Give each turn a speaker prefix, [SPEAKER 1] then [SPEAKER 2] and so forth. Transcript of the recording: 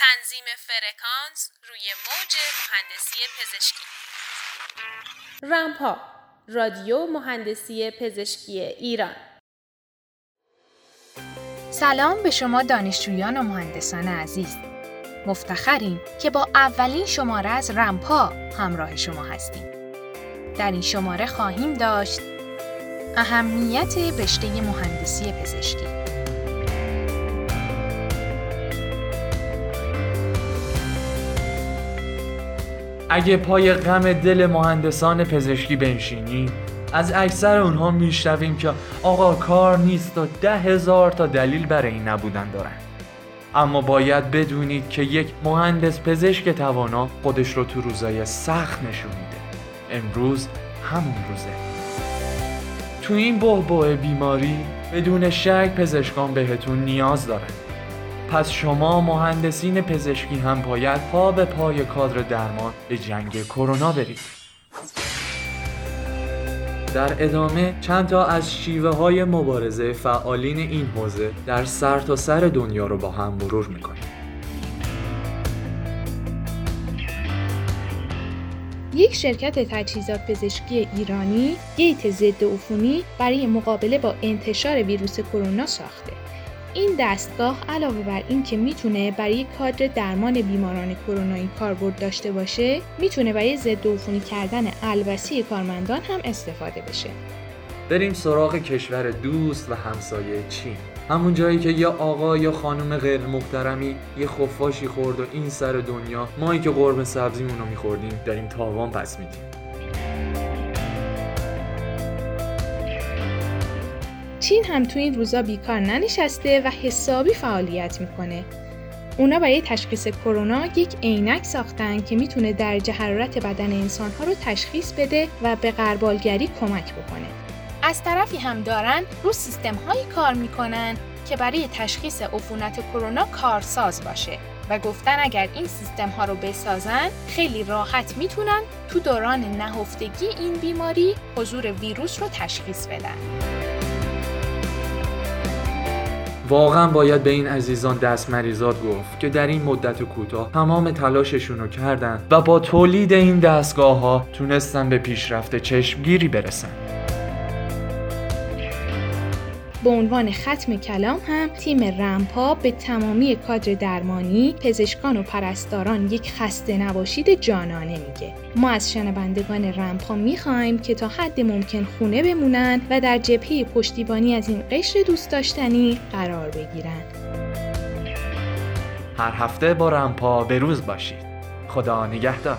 [SPEAKER 1] تنظیم فرکانس روی موج مهندسی پزشکی. رمپا رادیو مهندسی پزشکی ایران.
[SPEAKER 2] سلام به شما دانشجویان و مهندسان عزیز. مفتخریم که با اولین شماره از رمپا همراه شما هستیم. در این شماره خواهیم داشت اهمیت رشته مهندسی پزشکی.
[SPEAKER 3] اگه پای غم دل مهندسان پزشکی بنشینی از اکثر اونها میشنویم که آقا کار نیست و ده هزار تا دلیل برای این نبودن دارن. اما باید بدونید که یک مهندس پزشک توانا خودش رو تو روزای سخت نشون میده. امروز همون روزه. تو این بحبوه بیماری بدون شک پزشکان بهتون نیاز دارن. پس شما مهندسین پزشکی هم باید پا به پای کادر درمان به جنگ کرونا برید. در ادامه چند تا از شیوه های مبارزه فعالین این حوزه در سرتاسر سر دنیا رو با هم مرور می‌کنیم.
[SPEAKER 2] یک شرکت تجهیزات پزشکی ایرانی گیت ضد عفونی برای مقابله با انتشار ویروس کرونا ساخته. این دستگاه علاوه بر اینکه می‌تونه برای کادر درمان بیماران کرونایی کاربرد داشته باشه می‌تونه برای ضد عفونی کردن البسی کارمندان هم استفاده بشه.
[SPEAKER 3] بریم سراغ کشور دوست و همسایه چین. همون جایی که یا آقا یا خانم غیر محترمی یه خفاشی خورد و این سر دنیا مایی که قرمه سبزیمون رو میخوردیم داریم تاوان پس میدیم.
[SPEAKER 2] چین هم تو این روزا بیکار ننشسته و حسابی فعالیت می‌کنه. اونا برای تشخیص کرونا یک عینک ساختن که می‌تونه درجه حرارت بدن انسانها رو تشخیص بده و به قربالگری کمک بکنه. از طرفی هم دارن رو سیستم هایی کار می‌کنن که برای تشخیص عفونت کرونا کارساز باشه و گفتن اگر این سیستم ها رو بسازن خیلی راحت می‌تونن تو دوران نهفتگی این بیماری حضور ویروس رو تشخیص بدن.
[SPEAKER 3] واقعا باید به این عزیزان دست مریضات گفت که در این مدت کوتاه تمام تلاششون رو کردن و با تولید این دستگاه ها تونستن به پیشرفت چشمگیری برسن.
[SPEAKER 2] به عنوان ختم کلام هم تیم رمپا به تمامی کادر درمانی، پزشکان و پرستاران یک خسته نباشید جانانه میگه. ما از شنوندگان رمپا می‌خوایم که تا حد ممکن خونه بمونن و در جبهه پشتیبانی از این قشر دوست داشتنی قرار بگیرن.
[SPEAKER 3] هر هفته با رمپا به روز باشید. خدا نگهدار.